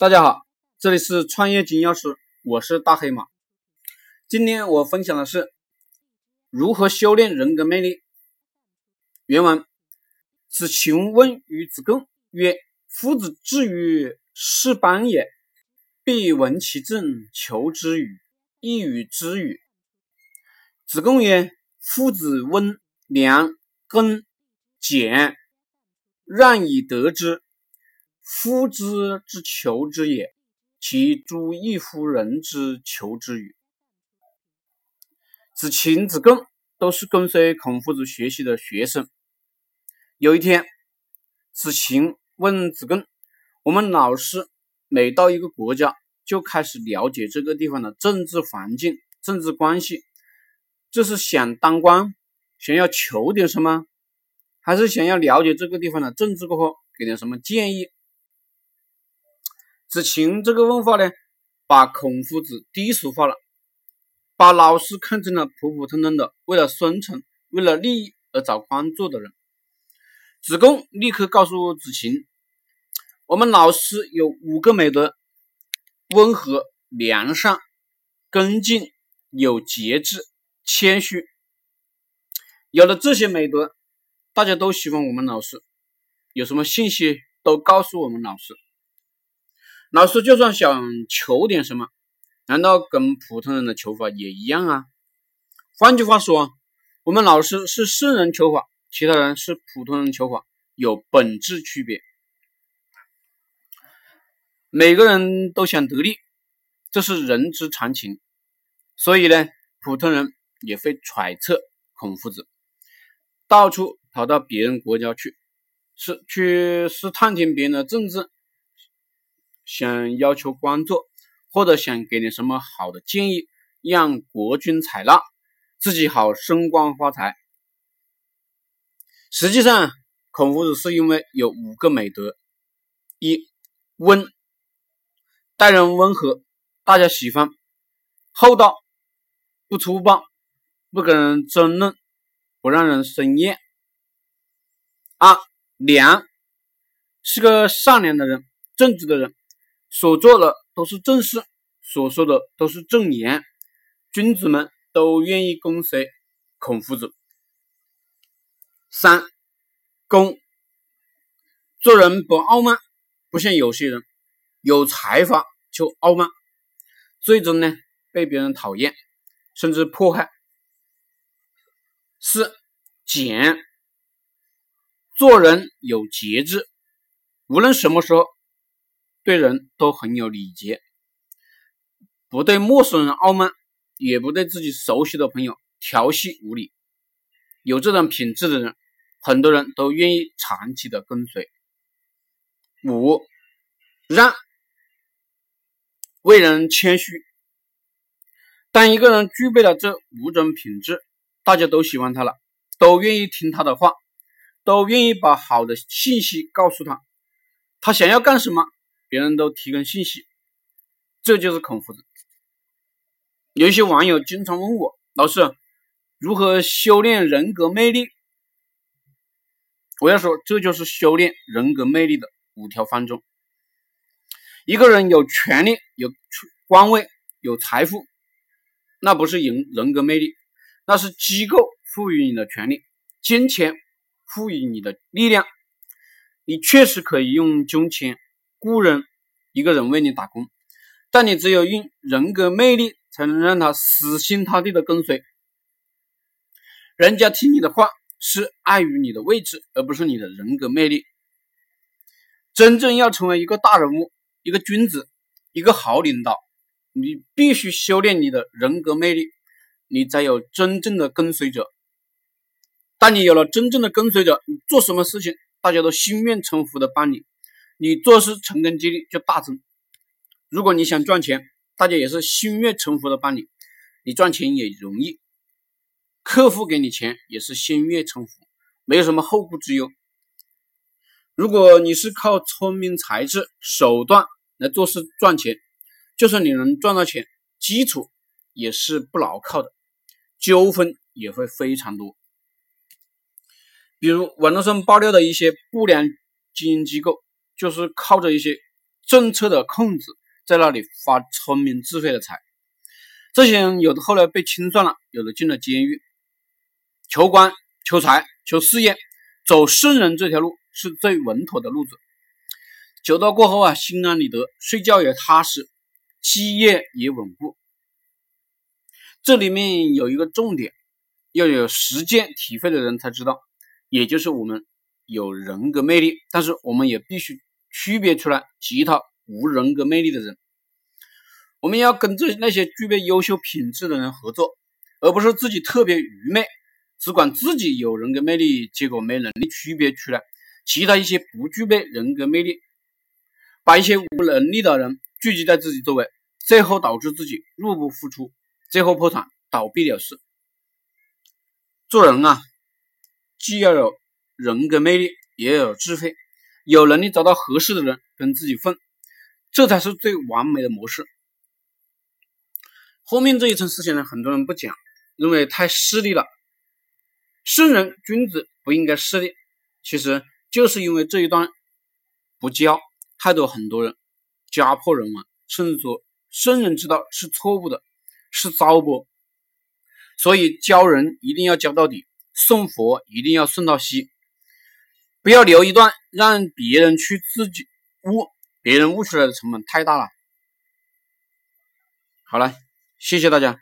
大家好，这里是创业金钥匙，我是大黑马。今天我分享的是如何修炼人格魅力。原文：子禽问于子贡曰：“夫子至于是邦也，必闻其政，求之与？亦与之与？”子贡曰：“夫子温良恭俭，让以得之。”夫之之求之也，其诸异乎人之求之与？子禽、子贡都是跟随孔夫子学习的学生。有一天，子禽问子贡：“我们老师每到一个国家，就开始了解这个地方的政治环境、政治关系，这是想当官，想要求点什么，还是想要了解这个地方的政治过后，给点什么建议？”子禽这个问法呢，把孔夫子低俗化了，把老师看成了普普通通的为了生存、为了利益而找官做的人。子贡立刻告诉子禽：“我们老师有五个美德：温和、良善、恭敬、有节制、谦虚。有了这些美德，大家都喜欢我们老师。有什么信息都告诉我们老师。”老师就算想求点什么，难道跟普通人的求法也一样啊？换句话说，我们老师是圣人求法，其他人是普通人求法，有本质区别。每个人都想得利，这是人之常情。所以呢，普通人也会揣测孔夫子，到处跑到别人国家去，是去试探听别人的政治。想要求官做，或者想给你什么好的建议，让国君采纳，自己好升官发财。实际上，孔夫子是因为有五个美德：一、温，待人温和，大家喜欢；厚道，不粗暴，不跟人争论，不让人生厌；二、良，是个善良的人，正直的人。所做的都是正事，所说的都是正言，君子们都愿意跟随孔夫子。三，恭，做人不傲慢，不像有些人有才华就傲慢，最终呢被别人讨厌，甚至迫害。四，俭，做人有节制，无论什么时候。对人都很有礼节，不对陌生人傲慢，也不对自己熟悉的朋友调戏无礼。有这种品质的人，很多人都愿意长期的跟随。五，让，为人谦虚。当一个人具备了这五种品质，大家都喜欢他了，都愿意听他的话，都愿意把好的信息告诉他。他想要干什么？别人都提供信息，这就是孔夫子。有一些网友经常问我：“老师，如何修炼人格魅力？”我要说，这就是修炼人格魅力的五条方针。一个人有权利、有官位、有财富，那不是人人格魅力，那是机构赋予你的权利，金钱赋予你的力量。你确实可以用金钱。雇人一个人为你打工，但你只有用人格魅力，才能让他死心塌地的跟随。人家听你的话，是碍于你的位置，而不是你的人格魅力。真正要成为一个大人物、一个君子、一个好领导，你必须修炼你的人格魅力，你才有真正的跟随者。当你有了真正的跟随者，你做什么事情，大家都心悦诚服的帮你。你做事成功几率就大增。如果你想赚钱，大家也是心悦诚服的帮你，你赚钱也容易。客户给你钱也是心悦诚服，没有什么后顾之忧。如果你是靠聪明才智手段来做事赚钱，就算你能赚到钱，基础也是不牢靠的，纠纷也会非常多。比如网络上爆料的一些不良经营机构。就是靠着一些政策的空子，在那里发聪明智慧的财。这些人有的后来被清算了，有的进了监狱。求官、求财、求事业，走圣人这条路是最稳妥的路子。久到过后啊，心安理得，睡觉也踏实，基业也稳固。这里面有一个重点，要有实践体会的人才知道，也就是我们有人格魅力，但是我们也必须区别出来其他无人格魅力的人。我们要跟这那些具备优秀品质的人合作，而不是自己特别愚昧。只管自己有人格魅力，结果没能力区别出来其他一些不具备人格魅力，把一些无能力的人聚集在自己周围，最后导致自己入不敷出，最后破产倒闭了事。做人啊，既要有人格魅力，也要有智慧，有能力找到合适的人跟自己混，这才是最完美的模式。后面这一层思想呢，很多人不讲，认为太势利了。圣人君子不应该势利，其实就是因为这一段不教，害得很多人家破人亡，甚至说圣人之道是错误的，是糟粕。所以教人一定要教到底，送佛一定要送到西，不要留一段让别人去自己悟，别人悟出来的成本太大了。好了，谢谢大家。